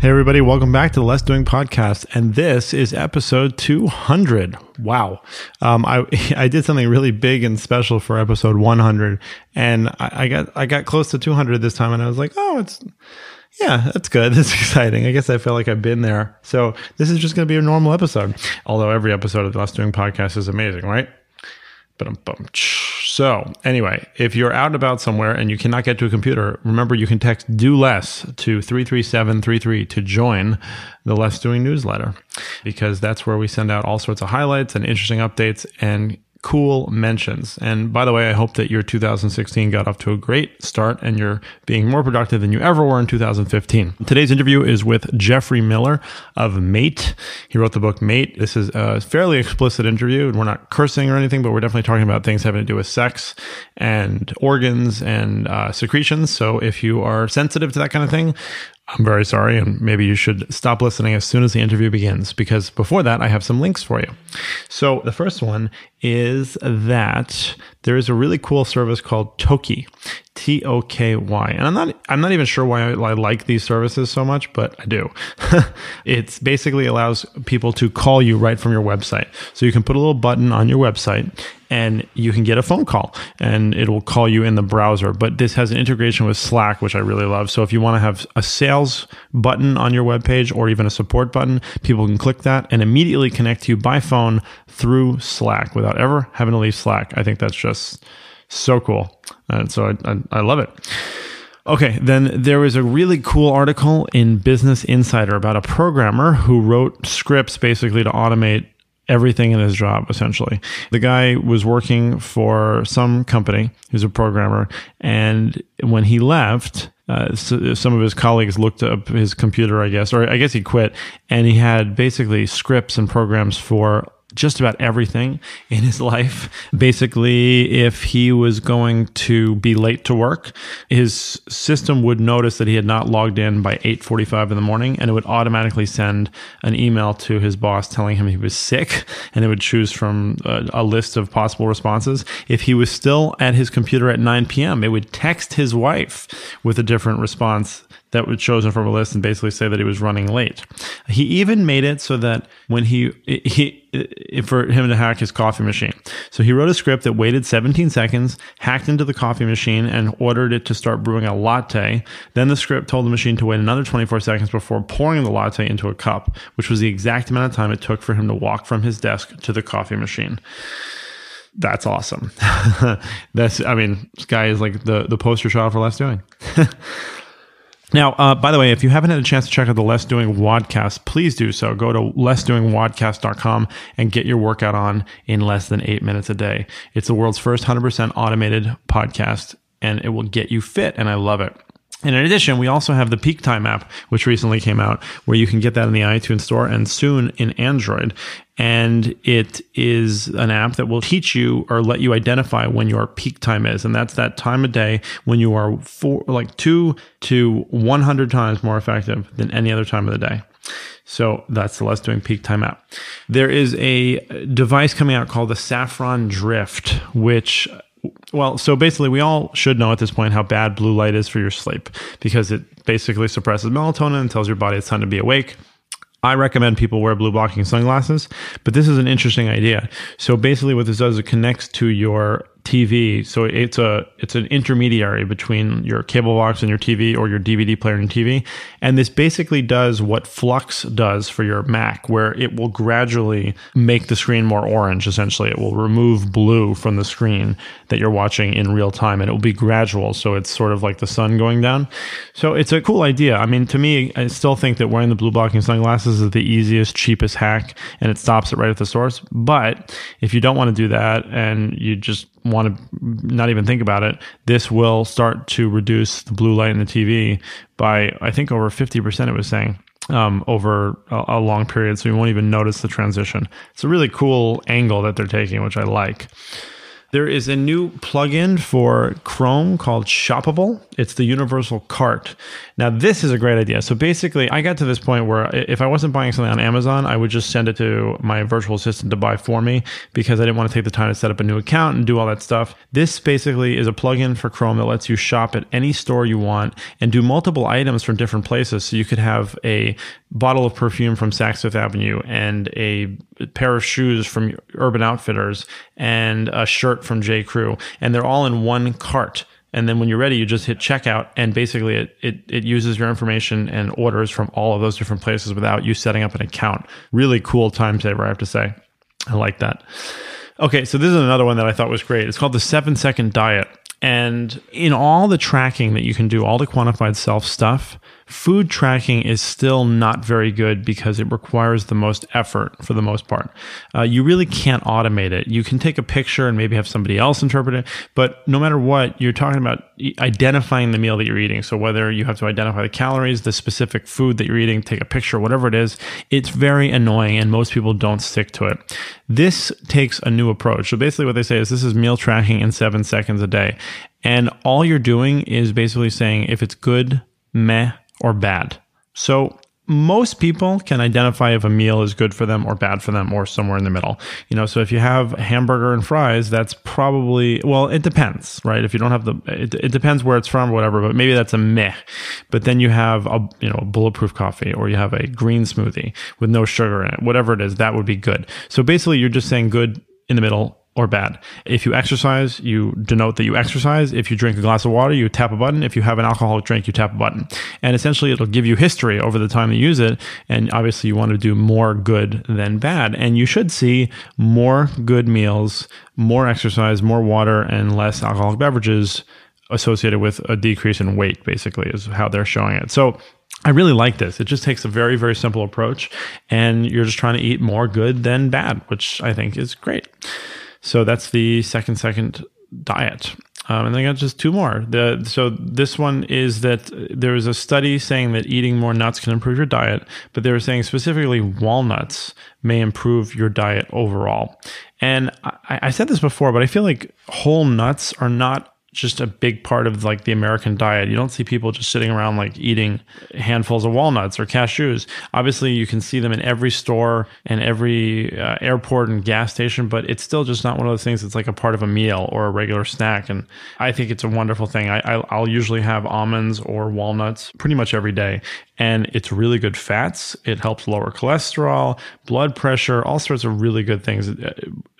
Hey, everybody, welcome back to the Less Doing Podcast. And this is episode 200. Wow. Um, I, I did something really big and special for episode 100. And I, I got, I got close to 200 this time. And I was like, oh, it's, yeah, that's good. That's exciting. I guess I feel like I've been there. So this is just going to be a normal episode. Although every episode of the Less Doing Podcast is amazing, right? So anyway, if you're out and about somewhere and you cannot get to a computer, remember you can text do less to 33733 to join the Less Doing newsletter because that's where we send out all sorts of highlights and interesting updates and cool mentions. And by the way, I hope that your 2016 got off to a great start and you're being more productive than you ever were in 2015. Today's interview is with Geoffrey Miller of Mate. He wrote the book Mate. This is a fairly explicit interview and we're not cursing or anything, but we're definitely talking about things having to do with sex and organs and uh, secretions. So if you are sensitive to that kind of thing, I'm very sorry, and maybe you should stop listening as soon as the interview begins, because before that, I have some links for you. So, the first one is that there is a really cool service called Toky, T O K Y, and I'm not I'm not even sure why I, I like these services so much, but I do. it basically allows people to call you right from your website, so you can put a little button on your website and you can get a phone call and it will call you in the browser. But this has an integration with Slack, which I really love. So if you want to have a sales button on your webpage or even a support button, people can click that and immediately connect to you by phone through Slack without ever having to leave Slack. I think that's just so cool. And so I, I, I love it. Okay, then there was a really cool article in Business Insider about a programmer who wrote scripts basically to automate everything in his job essentially. The guy was working for some company, he was a programmer, and when he left, uh, so some of his colleagues looked up his computer, I guess, or I guess he quit, and he had basically scripts and programs for just about everything in his life. Basically, if he was going to be late to work, his system would notice that he had not logged in by 8:45 in the morning and it would automatically send an email to his boss telling him he was sick and it would choose from a, a list of possible responses. If he was still at his computer at 9 p.m., it would text his wife with a different response that was chosen from a list and basically say that he was running late. He even made it so that when he he for him to hack his coffee machine. So he wrote a script that waited 17 seconds, hacked into the coffee machine and ordered it to start brewing a latte. Then the script told the machine to wait another 24 seconds before pouring the latte into a cup, which was the exact amount of time it took for him to walk from his desk to the coffee machine that's awesome. that's, I mean, this guy is like the, the poster child for less doing. Now, uh, by the way, if you haven't had a chance to check out the Less Doing Wadcast, please do so. Go to lessdoingwadcast.com and get your workout on in less than eight minutes a day. It's the world's first 100% automated podcast, and it will get you fit, and I love it. And in addition, we also have the Peak Time app, which recently came out, where you can get that in the iTunes Store and soon in Android. And it is an app that will teach you or let you identify when your peak time is. And that's that time of day when you are four, like two to 100 times more effective than any other time of the day. So that's the Less Doing Peak Time app. There is a device coming out called the Saffron Drift, which well, so basically, we all should know at this point how bad blue light is for your sleep because it basically suppresses melatonin and tells your body it's time to be awake. I recommend people wear blue blocking sunglasses, but this is an interesting idea. So basically, what this does is it connects to your TV. So it's a it's an intermediary between your cable box and your TV or your DVD player and TV. And this basically does what Flux does for your Mac, where it will gradually make the screen more orange. Essentially, it will remove blue from the screen that you're watching in real time, and it will be gradual. So it's sort of like the sun going down. So it's a cool idea. I mean, to me, I still think that wearing the blue blocking sunglasses is the easiest, cheapest hack, and it stops it right at the source. But if you don't want to do that and you just want to not even think about it, this will start to reduce the blue light in the TV by, I think, over 50%, it was saying. um, over a, a long period, so you won't even notice the transition. It's a really cool angle that they're taking, which I like. There is a new plugin for Chrome called Shoppable. It's the Universal Cart. Now, this is a great idea. So basically, I got to this point where if I wasn't buying something on Amazon, I would just send it to my virtual assistant to buy for me because I didn't want to take the time to set up a new account and do all that stuff. This basically is a plugin for Chrome that lets you shop at any store you want and do multiple items from different places. So you could have a bottle of perfume from Saks Fifth Avenue and a pair of shoes from Urban Outfitters and a shirt from J. Crew, and they're all in one cart. And then when you're ready, you just hit checkout, and basically it, it, it uses your information and orders from all of those different places without you setting up an account. Really cool time saver, I have to say. I like that. Okay, so this is another one that I thought was great. It's called the seven second diet. And in all the tracking that you can do, all the quantified self stuff, food tracking is still not very good because it requires the most effort for the most part. Uh, you really can't automate it. You can take a picture and maybe have somebody else interpret it, but no matter what, you're talking about identifying the meal that you're eating. So whether you have to identify the calories, the specific food that you're eating, take a picture, whatever it is, it's very annoying and most people don't stick to it. This takes a new approach. So basically what they say is this is meal tracking in seven seconds a day. And all you're doing is basically saying if it's good, meh, or bad. So most people can identify if a meal is good for them or bad for them or somewhere in the middle. You know, so if you have hamburger and fries, that's probably, well, it depends, right? If you don't have the, it, it depends where it's from or whatever, but maybe that's a meh. But then you have a, you know, a bulletproof coffee or you have a green smoothie with no sugar in it, whatever it is, that would be good. So basically you're just saying good in the middle or bad. If you exercise, you denote that you exercise. If you drink a glass of water, you tap a button. If you have an alcoholic drink, you tap a button. And essentially, it'll give you history over the time you use it. And obviously, you want to do more good than bad. And you should see more good meals, more exercise, more water, and less alcoholic beverages associated with a decrease in weight, basically, is how they're showing it. So, I really like this. It just takes a very, very simple approach, and you're just trying to eat more good than bad, which I think is great. So that's the second second diet. Um, and then I got just two more. The, so this one is that there is a study saying that eating more nuts can improve your diet, but they were saying specifically walnuts may improve your diet overall. And I, I said this before, but I feel like whole nuts are not just a big part of like the American diet. You don't see people just sitting around like eating handfuls of walnuts or cashews. Obviously, you can see them in every store and every uh, airport and gas station, but it's still just not one of those things that's like a part of a meal or a regular snack. And I think it's a wonderful thing. I, I, will usually have almonds or walnuts pretty much every day and it's really good fats. It helps lower cholesterol, blood pressure, all sorts of really good things. Uh,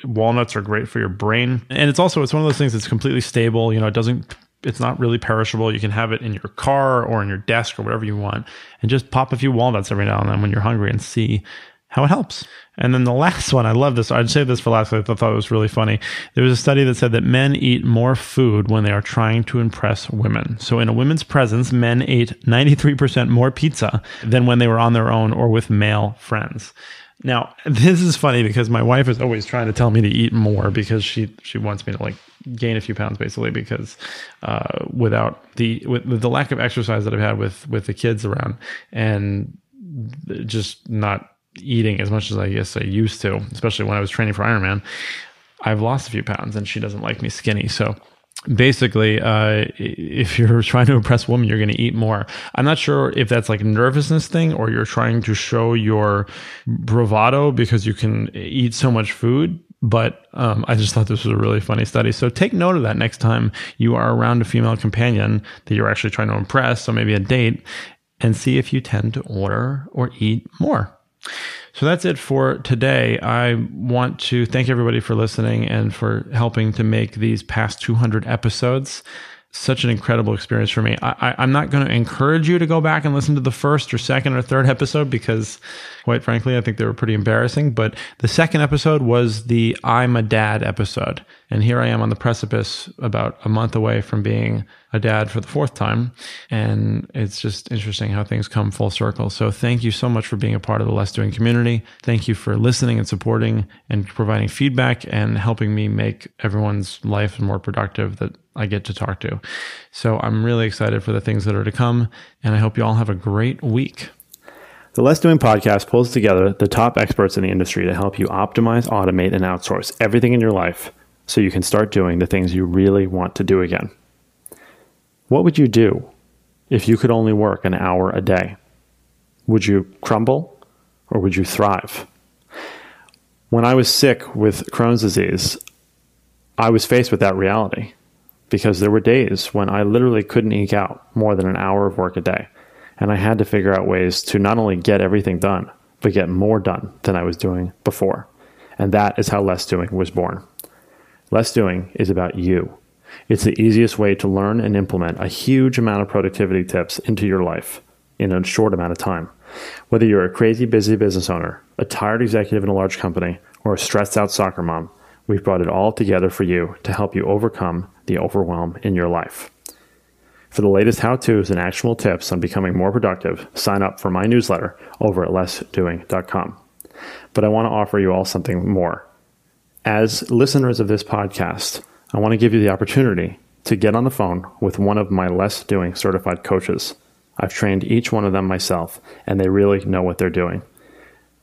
walnuts are great for your brain, and it's also it's one of those things that's completely stable. You know, it doesn't. It's not really perishable. You can have it in your car or in your desk or whatever you want, and just pop a few walnuts every now and then when you're hungry and see how it helps. And then the last one, I love this. I'd say this for last. I thought it was really funny. There was a study that said that men eat more food when they are trying to impress women. So in a woman's presence, men ate 93% more pizza than when they were on their own or with male friends. Now, this is funny because my wife is always trying to tell me to eat more because she she wants me to like gain a few pounds basically because uh, without the with the lack of exercise that I've had with with the kids around and just not eating as much as I guess I used to, especially when I was training for Ironman, I've lost a few pounds and she doesn't like me skinny. So basically, uh, if you're trying to impress a woman, you're going to eat more. I'm not sure if that's like a nervousness thing or you're trying to show your bravado because you can eat so much food. But um, I just thought this was a really funny study. So take note of that next time you are around a female companion that you're actually trying to impress, so maybe a date, and see if you tend to order or eat more. So that's it for today. I want to thank everybody for listening and for helping to make these past 200 episodes such an incredible experience for me. I, am not going to encourage you to go back and listen to the first or second or third episode because, quite frankly, I think they were pretty embarrassing. But the second episode was the I'm a dad episode. And here I am on the precipice about a month away from being a dad for the fourth time. And it's just interesting how things come full circle. So thank you so much for being a part of the Less Doing community. Thank you for listening and supporting and providing feedback and helping me make everyone's life more productive that I get to talk to. So I'm really excited for the things that are to come. And I hope you all have a great week. The Less Doing podcast pulls together the top experts in the industry to help you optimize, automate, and outsource everything in your life so you can start doing the things you really want to do again. What would you do if you could only work an hour a day? Would you crumble or would you thrive? When I was sick with Crohn's disease, I was faced with that reality because there were days when I literally couldn't eke out more than an hour of work a day. And I had to figure out ways to not only get everything done, but get more done than I was doing before. And that is how Less Doing was born. Less Doing is about you. It's the easiest way to learn and implement a huge amount of productivity tips into your life in a short amount of time. Whether you're a crazy busy business owner, a tired executive in a large company, or a stressed out soccer mom, we've brought it all together for you to help you overcome the overwhelm in your life. For the latest how to's and actionable tips on becoming more productive, sign up for my newsletter over at lessdoing.com. But I want to offer you all something more. As listeners of this podcast, I want to give you the opportunity to get on the phone with one of my Less Doing certified coaches. I've trained each one of them myself, and they really know what they're doing.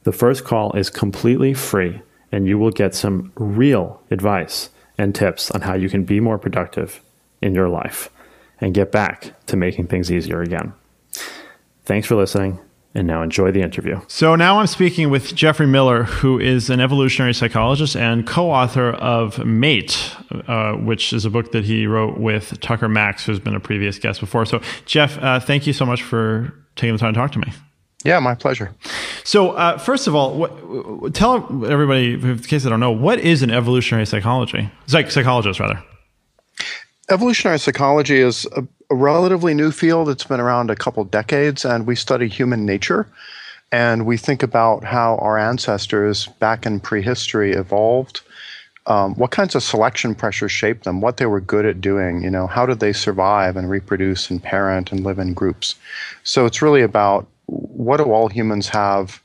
The first call is completely free, and you will get some real advice and tips on how you can be more productive in your life and get back to making things easier again. Thanks for listening. And now enjoy the interview. So now I'm speaking with Geoffrey Miller, who is an evolutionary psychologist and co-author of Mate, uh, which is a book that he wrote with Tucker Max, who's been a previous guest before. So, Jeff, uh, thank you so much for taking the time to talk to me. Yeah, my pleasure. So, uh, first of all, what, tell everybody, in case they don't know, what is an evolutionary psychology? Psych, psychologist, rather. Evolutionary psychology is a, a relatively new field. It's been around a couple decades, and we study human nature. And we think about how our ancestors back in prehistory evolved, um, what kinds of selection pressures shaped them, what they were good at doing, you know, how did they survive and reproduce and parent and live in groups. So it's really about what do all humans have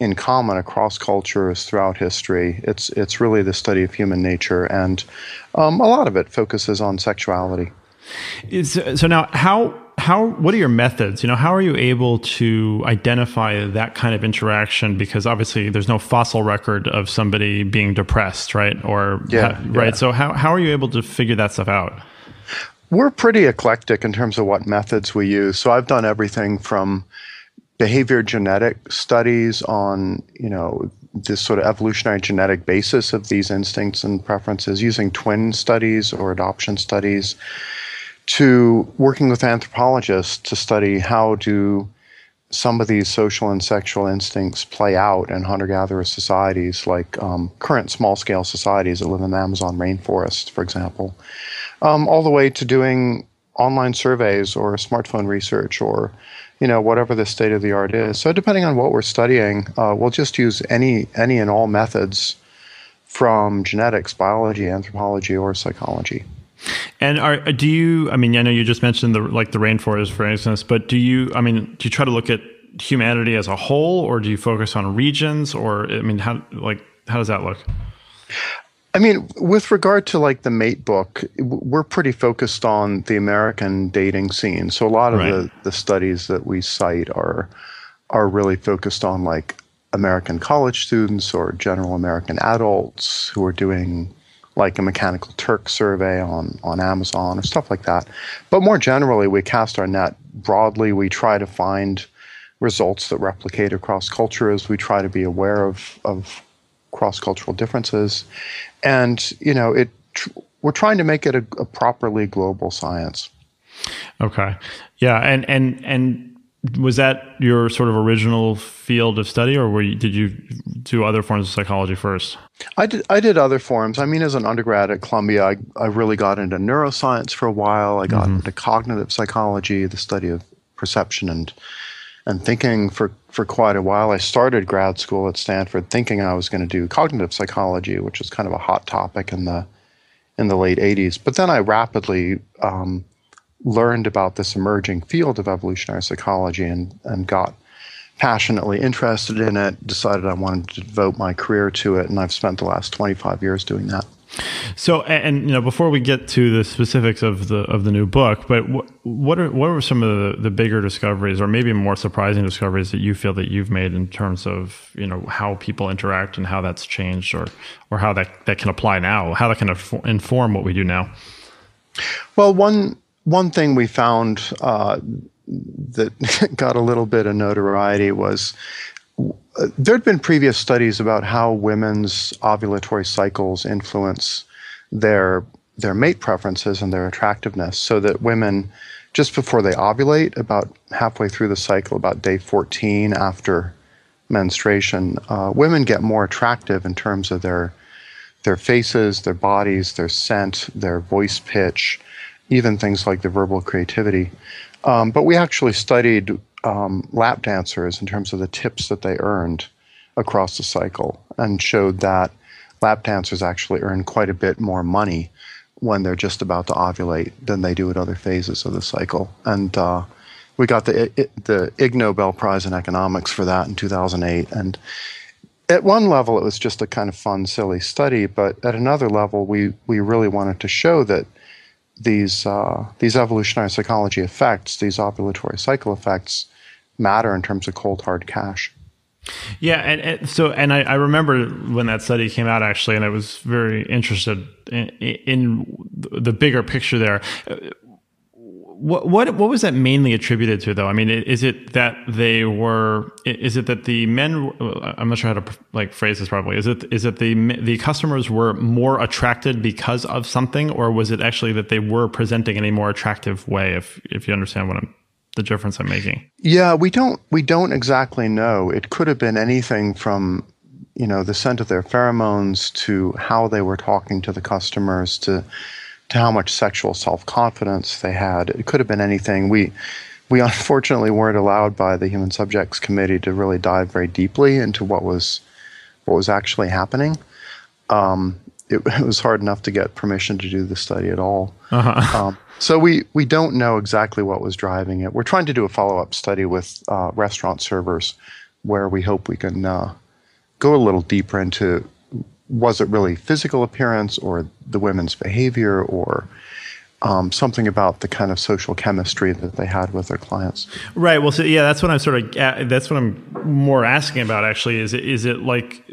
in common across cultures throughout history. It's it's really the study of human nature, and um, a lot of it focuses on sexuality. Is, so now, how how what are your methods? You know, how are you able to identify that kind of interaction? Because obviously, there's no fossil record of somebody being depressed, right? Or yeah, ha, right. Yeah. So how how are you able to figure that stuff out? We're pretty eclectic in terms of what methods we use. So I've done everything from behavior genetic studies on you know this sort of evolutionary genetic basis of these instincts and preferences using twin studies or adoption studies to working with anthropologists to study how do some of these social and sexual instincts play out in hunter-gatherer societies like um, current small-scale societies that live in the amazon rainforest for example. Um, all the way to doing online surveys or smartphone research or you know whatever the state of the art is. So depending on what we're studying, uh, we'll just use any any and all methods from genetics, biology, anthropology, or psychology. And are do you? I mean, I know you just mentioned the like the rainforest, for instance, but do you? I mean, do you try to look at humanity as a whole, or do you focus on regions, or I mean, how like how does that look? I mean, with regard to like the mate book, we're pretty focused on the American dating scene. So a lot of right. the, the studies that we cite are are really focused on like American college students or general American adults who are doing like a mechanical Turk survey on, on Amazon or stuff like that. But more generally, we cast our net broadly. We try to find results that replicate across cultures. We try to be aware of, of cross cultural differences and you know it tr- we're trying to make it a, a, properly global science okay yeah and and and was that your sort of original field of study or you, did you do other forms of psychology first I did, I did other forms. I mean, as an undergrad at Columbia, I, I really got into neuroscience for a while. I got mm-hmm. into cognitive psychology, the study of perception and and thinking for, for quite a while. I started grad school at Stanford thinking I was going to do cognitive psychology, which was kind of a hot topic in the in the late 80s. But then I rapidly um, learned about this emerging field of evolutionary psychology and, and got passionately interested in it, decided I wanted to devote my career to it, and I've spent the last 25 years doing that. So, and you know, before we get to the specifics of the of the new book, but what what are what were some of the, the bigger discoveries, or maybe more surprising discoveries that you feel that you've made in terms of you know how people interact and how that's changed, or or how that that can apply now, how that can inform what we do now? Well, one one thing we found uh, that got a little bit of notoriety was there had been previous studies about how women's ovulatory cycles influence their their mate preferences and their attractiveness so that women just before they ovulate about halfway through the cycle about day 14 after menstruation uh, women get more attractive in terms of their their faces their bodies their scent their voice pitch even things like their verbal creativity. Um, but we actually studied um, lap dancers in terms of the tips that they earned across the cycle and showed that lap dancers actually earn quite a bit more money when they're just about to ovulate than they do at other phases of the cycle. And uh, we got the the Ig Nobel Prize in economics for that in 2008. And at one level, it was just a kind of fun, silly study, but at another level, we we really wanted to show that these uh, these evolutionary psychology effects, these ovulatory cycle effects, matter in terms of cold hard cash. Yeah, and, and so and I, I, remember when that study came out actually, and I was very interested in, in the bigger picture there. What what what was that mainly attributed to though? I mean, is it that they were? Is it that the men? I'm not sure how to like phrase this properly. Is it is it the the customers were more attracted because of something, or was it actually that they were presenting in a more attractive way? If if you understand what I'm the difference I'm making. Yeah, we don't we don't exactly know. It could have been anything from you know the scent of their pheromones to how they were talking to the customers to to how much sexual self confidence they had. It could have been anything. We we unfortunately weren't allowed by the Human Subjects Committee to really dive very deeply into what was what was actually happening. Um, it, it, was hard enough to get permission to do the study at all. Uh-huh. Um, so we we don't know exactly what was driving it. We're trying to do a follow up study with uh, restaurant servers, where we hope we can uh, go a little deeper into was it really physical appearance or the women's behavior or um, something about the kind of social chemistry that they had with their clients. Right. Well, so yeah, that's what I'm sort of that's what I'm more asking about. Actually, is it is it like,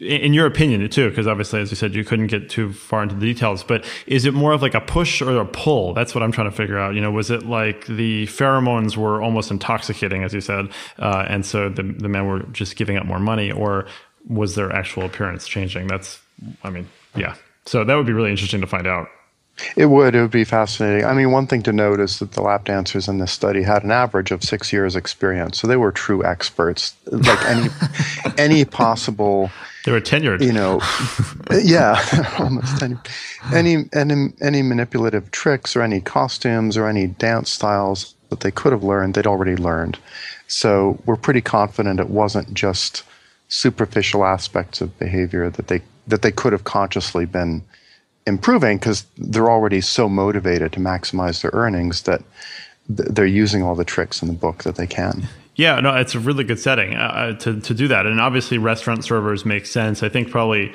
in your opinion, too? Because obviously, as you said, you couldn't get too far into the details. But is it more of like a push or a pull? That's what I'm trying to figure out. You know, was it like the pheromones were almost intoxicating, as you said, uh, and so the the men were just giving up more money, or was their actual appearance changing? That's, I mean, yeah. So that would be really interesting to find out. It would. It would be fascinating. I mean, one thing to note is that the lap dancers in this study had an average of six years experience, so they were true experts. Like any any possible. They were tenured. You know, yeah, almost tenured. Any any any manipulative tricks or any costumes or any dance styles that they could have learned, they'd already learned. So we're pretty confident it wasn't just superficial aspects of behavior that they that they could have consciously been improving because they're already so motivated to maximize their earnings that they're using all the tricks in the book that they can. Yeah, no, it's a really good setting uh, uh, to to do that, and obviously restaurant servers make sense. I think probably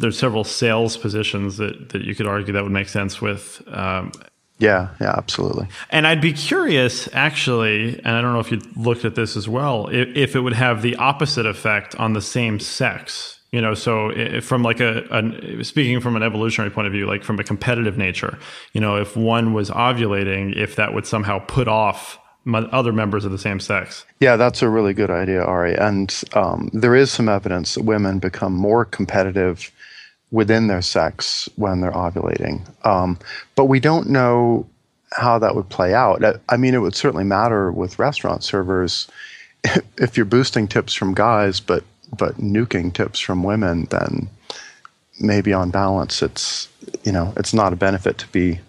there's several sales positions that that you could argue that would make sense with. Um, yeah, yeah, absolutely. And I'd be curious, actually, and I don't know if you looked at this as well, if, if it would have the opposite effect on the same sex you know so from like a, a, speaking from an evolutionary point of view like from a competitive nature you know if one was ovulating if that would somehow put off other members of the same sex. Yeah that's a really good idea ari. And um, there is some evidence that women become more competitive within their sex when they're ovulating. Um, but we don't know how that would play out. I mean it would certainly matter with restaurant servers if you're boosting tips from guys but but nuking tips from women, then maybe on balance, it's you know it's not a benefit to be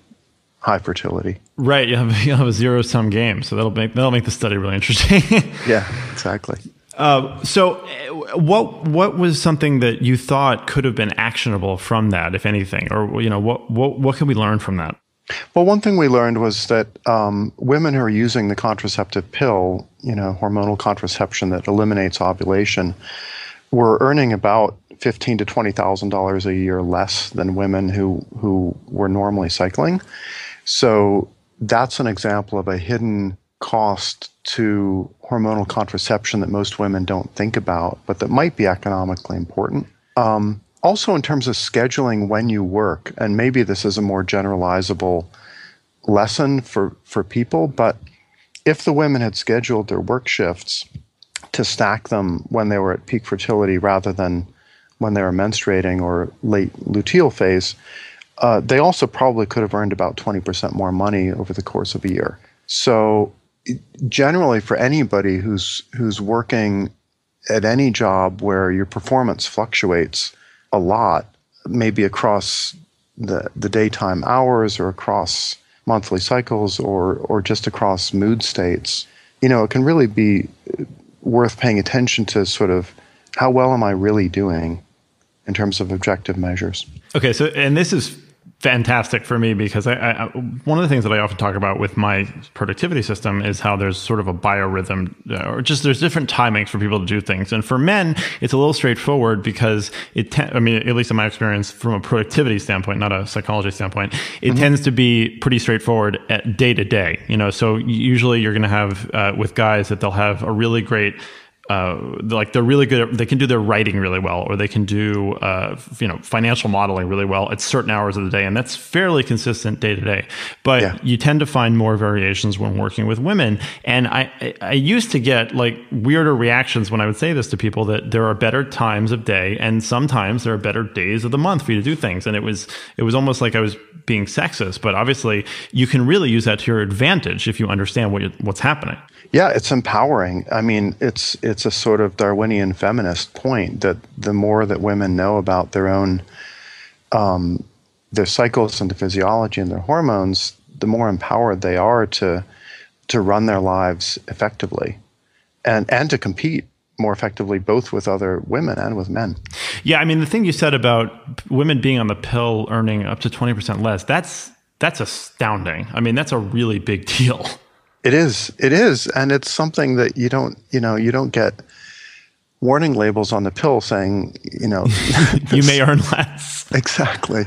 high fertility. Right. You have, you have a zero sum game, so that'll make that'll make the study really interesting. yeah, exactly. Uh, so, what what was something that you thought could have been actionable from that, if anything, or you know, what what what can we learn from that? Well, one thing we learned was that um, women who are using the contraceptive pill, you know, hormonal contraception that eliminates ovulation, were earning about fifteen to twenty thousand dollars a year less than women who who were normally cycling. So that's an example of a hidden cost to hormonal contraception that most women don't think about, but that might be economically important. Um, also, in terms of scheduling when you work, and maybe this is a more generalizable lesson for, for people, but if the women had scheduled their work shifts to stack them when they were at peak fertility rather than when they were menstruating or late luteal phase, uh, they also probably could have earned about 20% more money over the course of a year. So, generally, for anybody who's who's working at any job where your performance fluctuates a lot, maybe across the the daytime hours or across monthly cycles or or just across mood states, you know, it can really be uh, worth paying attention to sort of how well am I really doing in terms of objective measures. Okay, so and this is fantastic for me because I, I, one of the things that I often talk about with my productivity system is how there's sort of a biorhythm uh, or just there's different timings for people to do things. And for men, it's a little straightforward because it, te- I mean, at least in my experience from a productivity standpoint, not a psychology standpoint, it mm-hmm. tends to be pretty straightforward at day to day, you know, so usually you're going to have uh, with guys that they'll have a really great uh, like they're really good at, they can do their writing really well or they can do uh, you know financial modeling really well at certain hours of the day and that's fairly consistent day to day. But yeah. you tend to find more variations when working with women. And I, I used to get like weirder reactions when i would say this to people that there are better times of day and sometimes there are better days of the month for you to do things. And it was it was almost like i was being sexist. But obviously you can really use that to your advantage if you understand what what's happening. Yeah, it's empowering. I mean, it's it's a sort of Darwinian feminist point that the more that women know about their own um, their cycles and the physiology and their hormones, the more empowered they are to to run their lives effectively and and to compete more effectively both with other women and with men. Yeah, I mean the thing you said about women being on the pill earning up to 20% less, that's that's astounding. I mean, that's a really big deal. It is. It is, and it's something that you don't. You know, you don't get warning labels on the pill saying, you know, you may earn less. Exactly.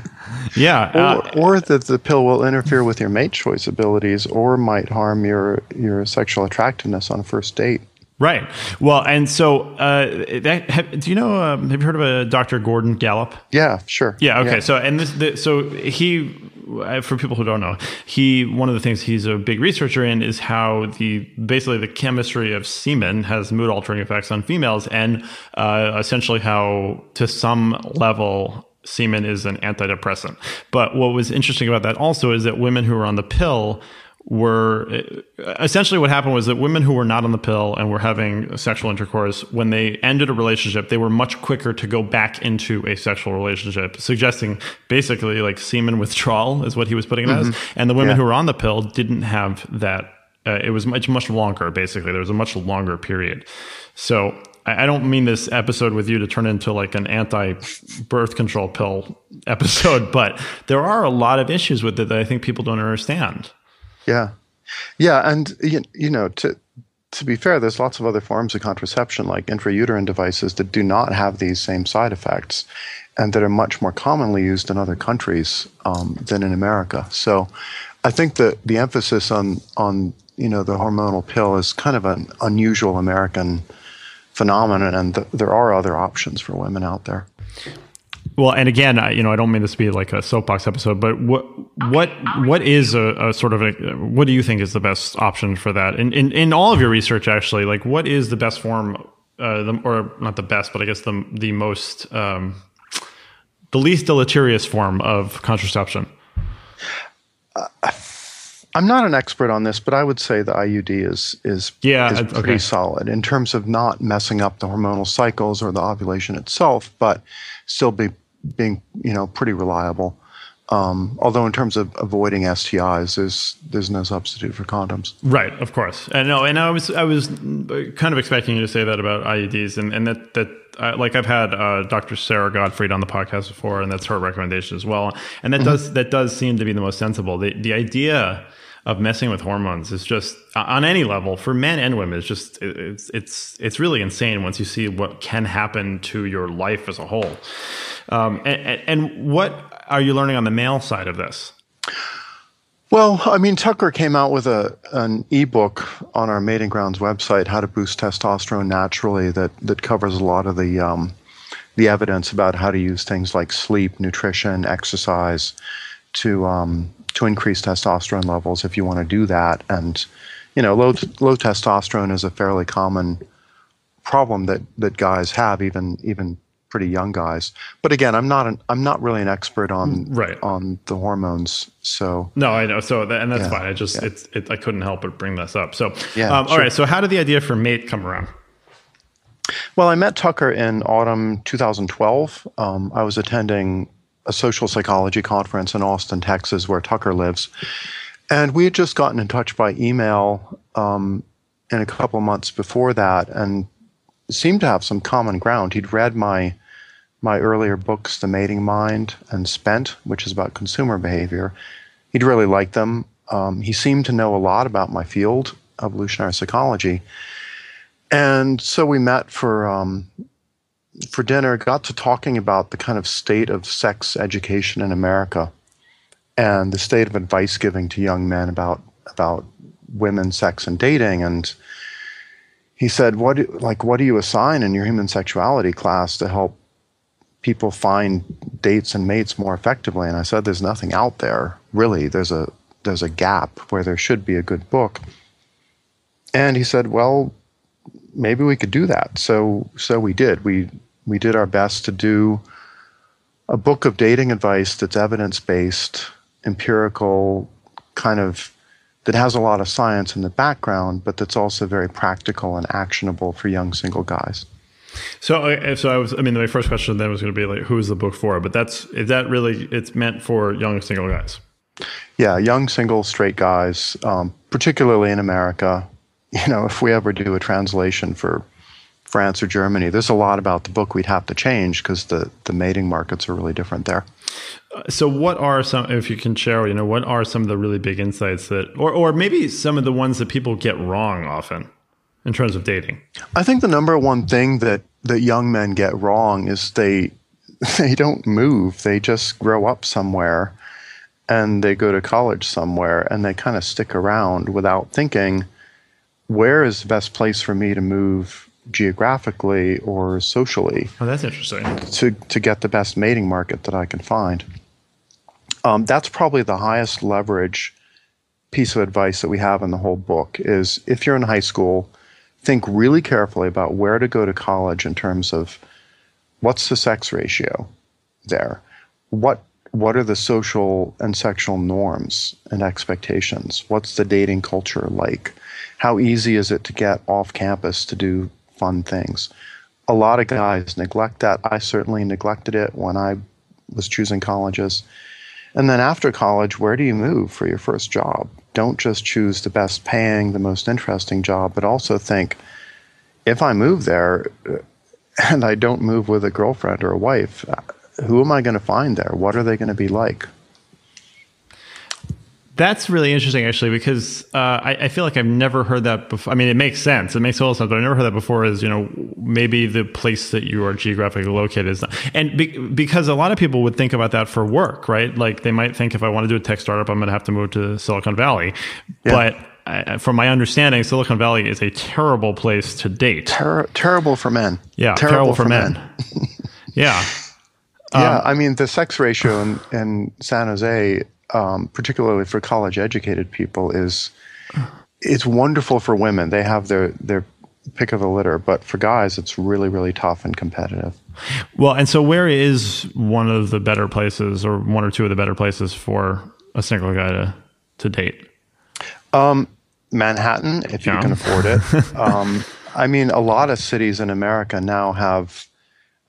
Yeah. Or, uh, or, that the pill will interfere with your mate choice abilities or might harm your your sexual attractiveness on a first date. Right. Well, and so uh, that, have, do you know? Um, have you heard of a Dr. Gordon Gallup? Yeah, sure. Yeah. Okay. Yeah. So and this, the, so he, uh, for people who don't know, he one of the things he's a big researcher in is how the basically the chemistry of semen has mood altering effects on females, and uh, essentially how to some level semen is an antidepressant. But what was interesting about that also is that women who are on the pill were essentially what happened was that women who were not on the pill and were having sexual intercourse when they ended a relationship they were much quicker to go back into a sexual relationship suggesting basically like semen withdrawal is what he was putting it mm-hmm. as and the women yeah. who were on the pill didn't have that uh, it was much much longer basically there was a much longer period so I don't mean this episode with you to turn into like an anti birth control pill episode, but there are a lot of issues with it that I think people don't understand. Yeah, yeah, and you, you know to to be fair, there's lots of other forms of contraception, like intrauterine devices, that do not have these same side effects, and that are much more commonly used in other countries um, than in America. So, I think that the emphasis on on you know the hormonal pill is kind of an unusual American phenomenon, and th- there are other options for women out there. Well, and again, you know, I don't mean this to be like a soapbox episode, but what what what is a, a sort of a what do you think is the best option for that? In in, in all of your research, actually, like what is the best form, uh, the, or not the best, but I guess the the most um, the least deleterious form of contraception? Uh, I'm not an expert on this, but I would say the IUD is is, yeah, is pretty okay. solid in terms of not messing up the hormonal cycles or the ovulation itself, but still be being you know pretty reliable. Um, although in terms of avoiding STIs, there's there's no substitute for condoms. Right, of course. And no, and I was I was kind of expecting you to say that about IUDs, and and that that uh, like I've had uh, Dr. Sara Gottfried on the podcast before, and that's her recommendation as well. And that mm-hmm. does that does seem to be the most sensible. The the idea of messing with hormones is just on any level for men and women. It's just it's it's it's really insane once you see what can happen to your life as a whole. Um, and, and what are you learning on the male side of this? Well, I mean, Tucker came out with a an ebook on our Mating Grounds website, "How to Boost Testosterone Naturally," that that covers a lot of the um, the evidence about how to use things like sleep, nutrition, exercise to um, to increase testosterone levels if you want to do that. And you know, low low testosterone is a fairly common problem that that guys have, even even pretty young guys. But again, I'm not an I'm not really an expert on right. on the hormones. So no, I know. So that, and that's yeah, fine. I just yeah. it's it, I couldn't help but bring this up. So yeah, um, sure. all right. So how did the idea for Mate come around? Well, I met Tucker in autumn 2012. Um, I was attending a social psychology conference in Austin, Texas, where Tucker lives, and we had just gotten in touch by email um, in a couple months before that, and seemed to have some common ground. He'd read my my earlier books, The Mating Mind and Spent, which is about consumer behavior. He'd really liked them. Um, he seemed to know a lot about my field, evolutionary psychology. And so we met for um, for dinner, got to talking about the kind of state of sex education in America and the state of advice giving to young men about about women, sex, and dating. And he said, "What like what do you assign in your human sexuality class to help people find dates and mates more effectively?" And I said, "There's nothing out there really. There's a there's a gap where there should be a good book." And he said, "Well, maybe we could do that." So so we did. We we did our best to do a book of dating advice that's evidence based, empirical, kind of that has a lot of science in the background, but that's also very practical and actionable for young single guys. So, so I was. I mean, my first question then was going to be like, "Who is the book for?" But that's is that really? It's meant for young single guys. Yeah, young single straight guys, um, particularly in America. You know, if we ever do a translation for France or Germany, there's a lot about the book we'd have to change because the the mating markets are really different there. Uh, so, what are some, if you can share, you know, what are some of the really big insights that, or, or maybe some of the ones that people get wrong often in terms of dating? I think the number one thing that, that young men get wrong is they, they don't move. They just grow up somewhere and they go to college somewhere and they kind of stick around without thinking, where is the best place for me to move geographically or socially. Oh, that's interesting. To to get the best mating market that I can find. Um, that's probably the highest leverage piece of advice that we have in the whole book is if you're in high school, think really carefully about where to go to college in terms of what's the sex ratio there, what what are the social and sexual norms and expectations? What's the dating culture like? How easy is it to get off campus to do fun things. A lot of guys neglect that. I certainly neglected it when I was choosing colleges. And then after college, where do you move for your first job? Don't just choose the best paying, the most interesting job, but also think if I move there and I don't move with a girlfriend or a wife, who am I going to find there? What are they going to be like? That's really interesting, actually, because uh, I, I, feel like I've never heard that before. I mean, it makes sense. It makes total sense, but I never heard that before. Is you know maybe the place that you are geographically located is, not, and be, because a lot of people would think about that for work, right? Like they might think if I want to do a tech startup, I'm going to have to move to Silicon Valley, yeah. but uh, from my understanding, Silicon Valley is a terrible place to date. Ter- terrible for men. Yeah, terrible, terrible for, for, men. men. yeah. Yeah, um, I mean the sex ratio in, in San Jose um, particularly for college educated people, is it's wonderful for women. They have their their pick of the litter, but for guys, it's really really tough and competitive. Well, and so where is one of the better places, or one or two of the better places for a single guy to to date? Um, Manhattan, if you yeah. can afford it. um, I mean, a lot of cities in America now have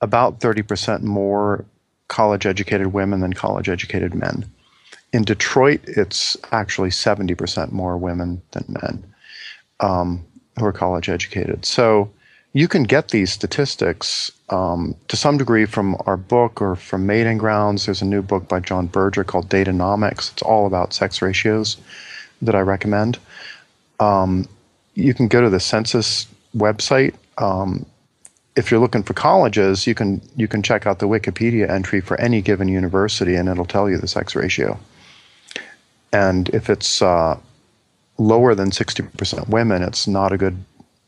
about 30% more college educated women than college educated men. In Detroit, it's actually 70% more women than men um, who are college educated. So you can get these statistics um, to some degree from our book or from Mating Grounds. There's a new book by Jon Birger called Date-onomics. It's all about sex ratios. that I recommend. Um, you can go to the census website. Um, if you're looking for colleges, you can you can check out the Wikipedia entry for any given university, and it'll tell you the sex ratio. And if it's uh, lower than sixty percent women, it's not a good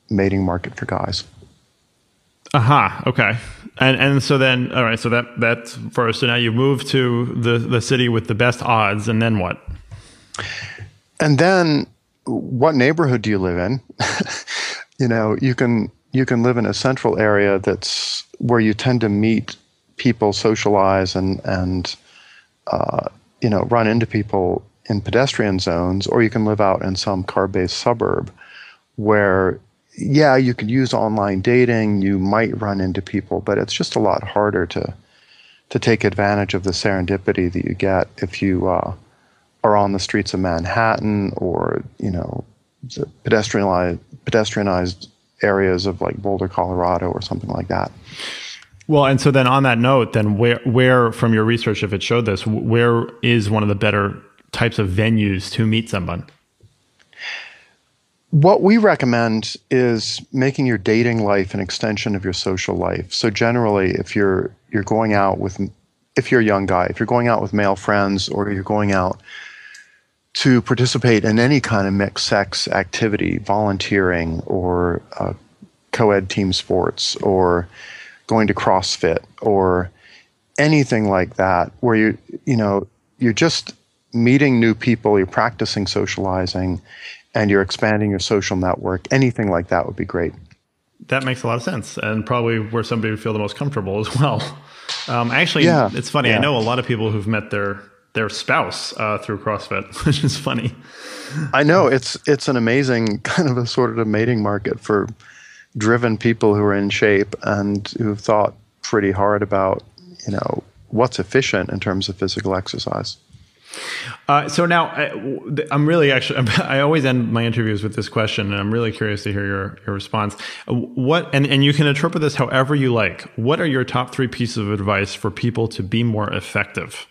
mating market for guys. Aha. Uh-huh, okay. And and so then, all right. So that that's first. So now you move to the the city with the best odds, and then what? And then, what neighborhood do you live in? you know, you can you can live in a central area that's where you tend to meet people, socialize, and and uh, you know run into people in pedestrian zones, or you can live out in some car-based suburb where yeah, you could use online dating. You might run into people, but it's just a lot harder to to take advantage of the serendipity that you get if you uh, are on the streets of Manhattan or you know pedestrianized pedestrianized areas of like Boulder, Colorado, or something like that. Well, and so then on that note, then where where from your research, if it showed this, where is one of the better types of venues to meet someone? What we recommend is making your dating life an extension of your social life. So generally, if you're you're going out with if you're a young guy, if you're going out with male friends or you're going out to participate in any kind of mixed sex activity, volunteering or uh, co-ed team sports or going to CrossFit or anything like that where you you know you're just meeting new people, you're practicing socializing and you're expanding your social network, anything like that would be great. That makes a lot of sense, and probably where somebody would feel the most comfortable as well. Um, actually, yeah, it's funny. Yeah. I know a lot of people who've met their their spouse uh, through CrossFit, which is funny. I know it's it's an amazing kind of a sort of a mating market for driven people who are in shape and who've thought pretty hard about you know what's efficient in terms of physical exercise. Uh, so now I, am really actually I always end my interviews with this question, and I'm really curious to hear your, your response. Uh, what and, and you can interpret this however you like. What are your top three pieces of advice for people to be more effective?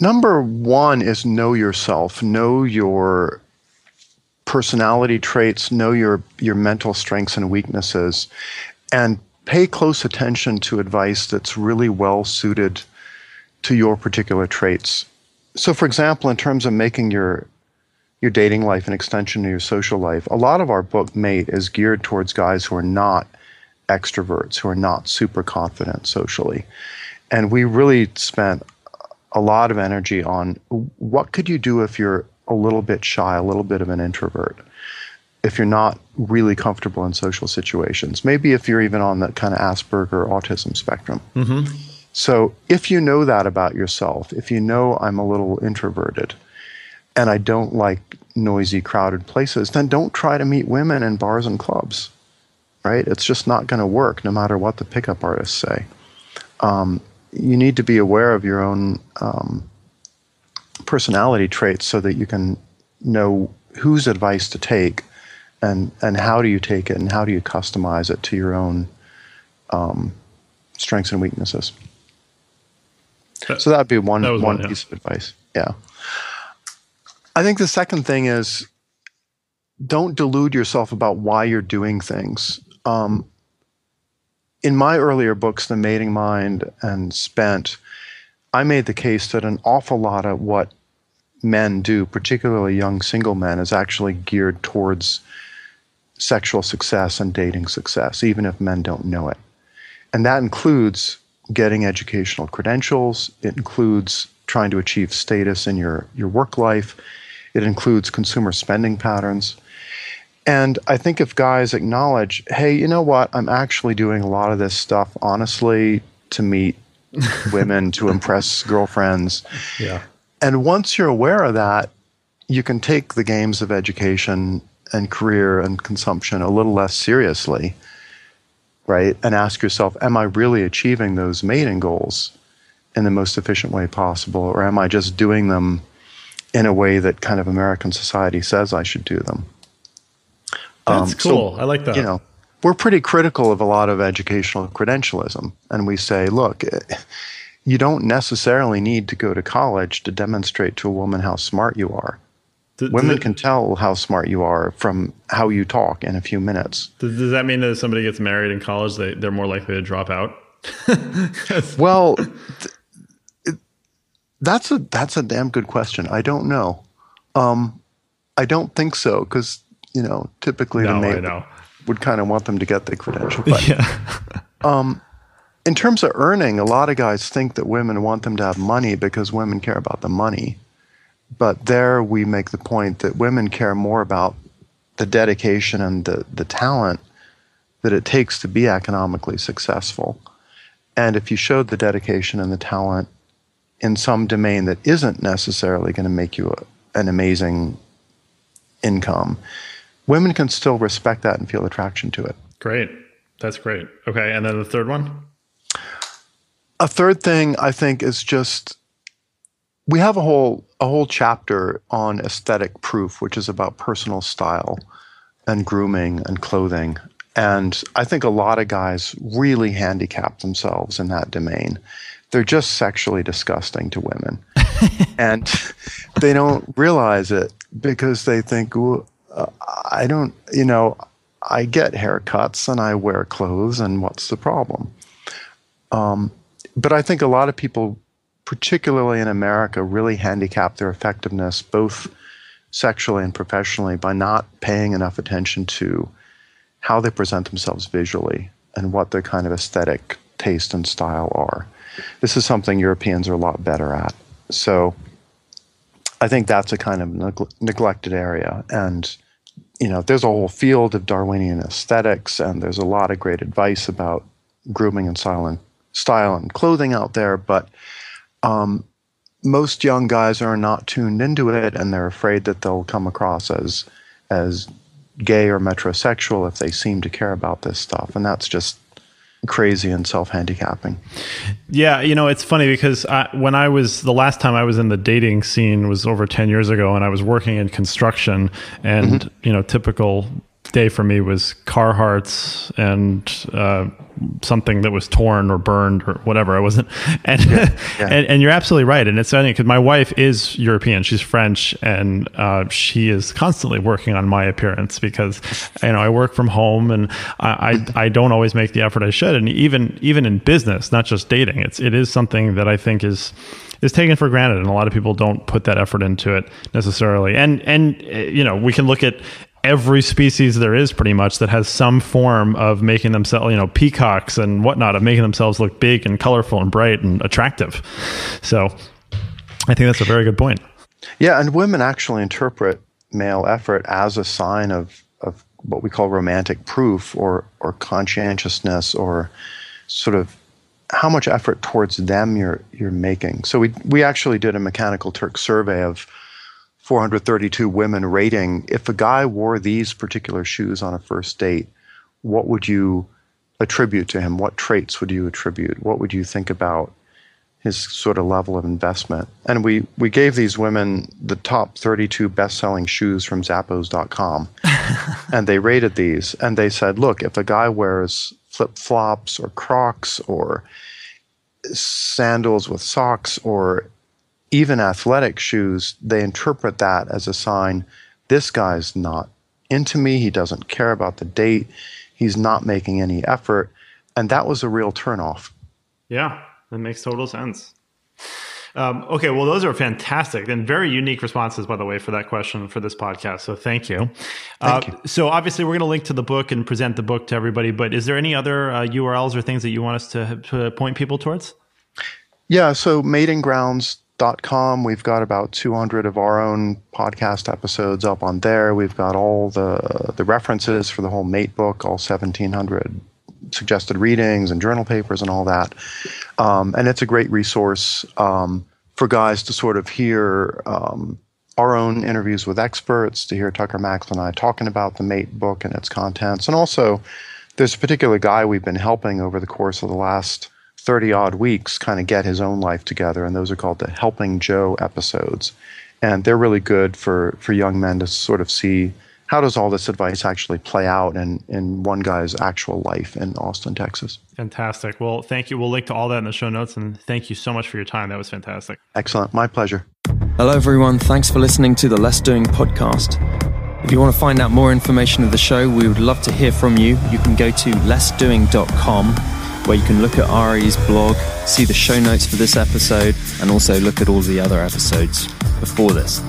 Number one is know yourself, know your personality traits, know your your mental strengths and weaknesses, and pay close attention to advice that's really well suited to your particular traits. So, for example, in terms of making your your dating life an extension of your social life, a lot of our book Mate is geared towards guys who are not extroverts, who are not super confident socially. And we really spent a lot of energy on what could you do if you're a little bit shy, a little bit of an introvert if you're not really comfortable in social situations. Maybe if you're even on that kind of Asperger autism spectrum. Mm-hmm. So if you know that about yourself, if you know I'm a little introverted and I don't like noisy, crowded places, then don't try to meet women in bars and clubs, right? It's just not going to work no matter what the pickup artists say. Um, you need to be aware of your own um, personality traits so that you can know whose advice to take and and how do you take it and how do you customize it to your own um, strengths and weaknesses. so that'd be one that one, one yeah. piece of advice. Yeah. I think the second thing is don't delude yourself about why you're doing things. Um, in my earlier books, The Mating Mind and Spent, I made the case that an awful lot of what men do, particularly young single men, is actually geared towards sexual success and dating success, even if men don't know it. And that includes getting educational credentials, it includes trying to achieve status in your, your work life, it includes consumer spending patterns. And I think if guys acknowledge, hey, you know what, I'm actually doing a lot of this stuff honestly to meet women, to impress girlfriends. Yeah. And once you're aware of that, you can take the games of education and career and consumption a little less seriously, right? And ask yourself, am I really achieving those mating goals in the most efficient way possible? Or am I just doing them in a way that kind of American society says I should do them? That's um, cool. So, I like that. You know, we're pretty critical of a lot of educational credentialism. And we say, look, you don't necessarily need to go to college to demonstrate to a woman how smart you are. Does, Women does, can tell how smart you are from how you talk in a few minutes. does, does that mean that if somebody gets married in college, they, they're more likely to drop out? Well, th- it- that's a that's a damn good question. I don't know. Um, I don't think so because you know typically No, the mate know. would kind of want them to get the credential. But Yeah. in terms of earning, a lot of guys think that women want them to have money because women care about the money. But there we make the point that women care more about the dedication and the, the talent that it takes to be economically successful. And if you showed the dedication and the talent in some domain that isn't necessarily going to make you a, an amazing income, women can still respect that and feel attraction to it. Great. That's great. Okay. And then the third one? a third thing I think is just we have a whole a whole chapter on aesthetic proof, which is about personal style and grooming and clothing. And I think a lot of guys really handicap themselves in that domain. They're just sexually disgusting to women. and they don't realize it because they think, "Ooh, uh, I don't, you know, I get haircuts and I wear clothes, and what's the problem? but I think a lot of people, particularly in America, really handicap their effectiveness both sexually and professionally by not paying enough attention to how they present themselves visually and what their kind of aesthetic taste and style are. This is something Europeans are a lot better at. So I think that's a kind of neg- neglected area. And, you know, there's a whole field of Darwinian aesthetics, and there's a lot of great advice about grooming and style and, style and clothing out there. But um, most young guys are not tuned into it, and they're afraid that they'll come across as as gay or metrosexual if they seem to care about this stuff, and that's just crazy and self-handicapping. Yeah, you know, it's funny because I, when I was the last time I was in the dating scene was over 10 years ago and I was working in construction and, you know, typical day for me was Carhartts and uh, something that was torn or burned or whatever. I wasn't, and yeah. and, and you're absolutely right. And it's funny because my wife is European; she's French, and uh, she is constantly working on my appearance because you know I work from home and I, I I don't always make the effort I should. And even even in business, not just dating, it's it is something that I think is is taken for granted, and a lot of people don't put that effort into it necessarily. And and uh, you know we can look at every species there is pretty much that has some form of making themselves, you know, peacocks and whatnot, of making themselves look big and colorful and bright and attractive. So I think that's a very good point. Yeah, and women actually interpret male effort as a sign of, of what we call romantic proof or, or conscientiousness or sort of how much effort towards them you're you're making. So we we actually did a mechanical Turk survey of 432 women rating if a guy wore these particular shoes on a first date, what would you attribute to him? What traits would you attribute? What would you think about his sort of level of investment? And we, we gave these women the top 32 best selling shoes from Zappos.com. and they rated these and they said, look, if a guy wears flip flops or Crocs or sandals with socks or even athletic shoes, they interpret that as a sign this guy's not into me. He doesn't care about the date. He's not making any effort. And that was a real turnoff. Yeah, that makes total sense. Um, okay, well, those are fantastic and very unique responses, by the way, for that question for this podcast. So thank you. Thank uh, you. So obviously, we're going to link to the book and present the book to everybody. But is there any other uh, URLs or things that you want us to, to point people towards? Yeah, so matinggrounds.com, we've got about 200 of our own podcast episodes up on there. We've got all the the references for the whole mate book, all 1700 suggested readings and journal papers and all that. Um, and it's a great resource um, for guys to sort of hear um, our own interviews with experts, to hear Tucker Max and I talking about the mate book and its contents. And also, there's a particular guy we've been helping over the course of the last 30 odd weeks kind of get his own life together. And those are called the Helping Joe episodes. And they're really good for, for young men to sort of see how does all this advice actually play out in, in one guy's actual life in Austin, Texas? Fantastic. Well, thank you. We'll link to all that in the show notes. And thank you so much for your time. That was fantastic. Excellent. My pleasure. Hello, everyone. Thanks for listening to the Less Doing podcast. If you want to find out more information of the show, we would love to hear from you. You can go to lessdoing.com where you can look at Ari's blog, see the show notes for this episode, and also look at all the other episodes before this.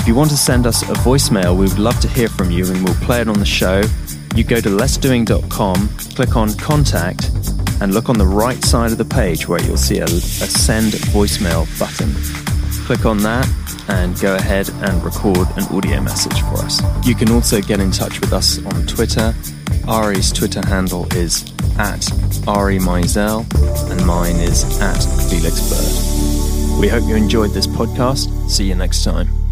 If you want to send us a voicemail, we would love to hear from you and we'll play it on the show. You go to lessdoing.com, click on contact, and look on the right side of the page where you'll see a, a send voicemail button. Click on that and go ahead and record an audio message for us. You can also get in touch with us on Twitter. Ari's Twitter handle is at Ari Meisel and mine is at Felix Bird. We hope you enjoyed this podcast. See you next time.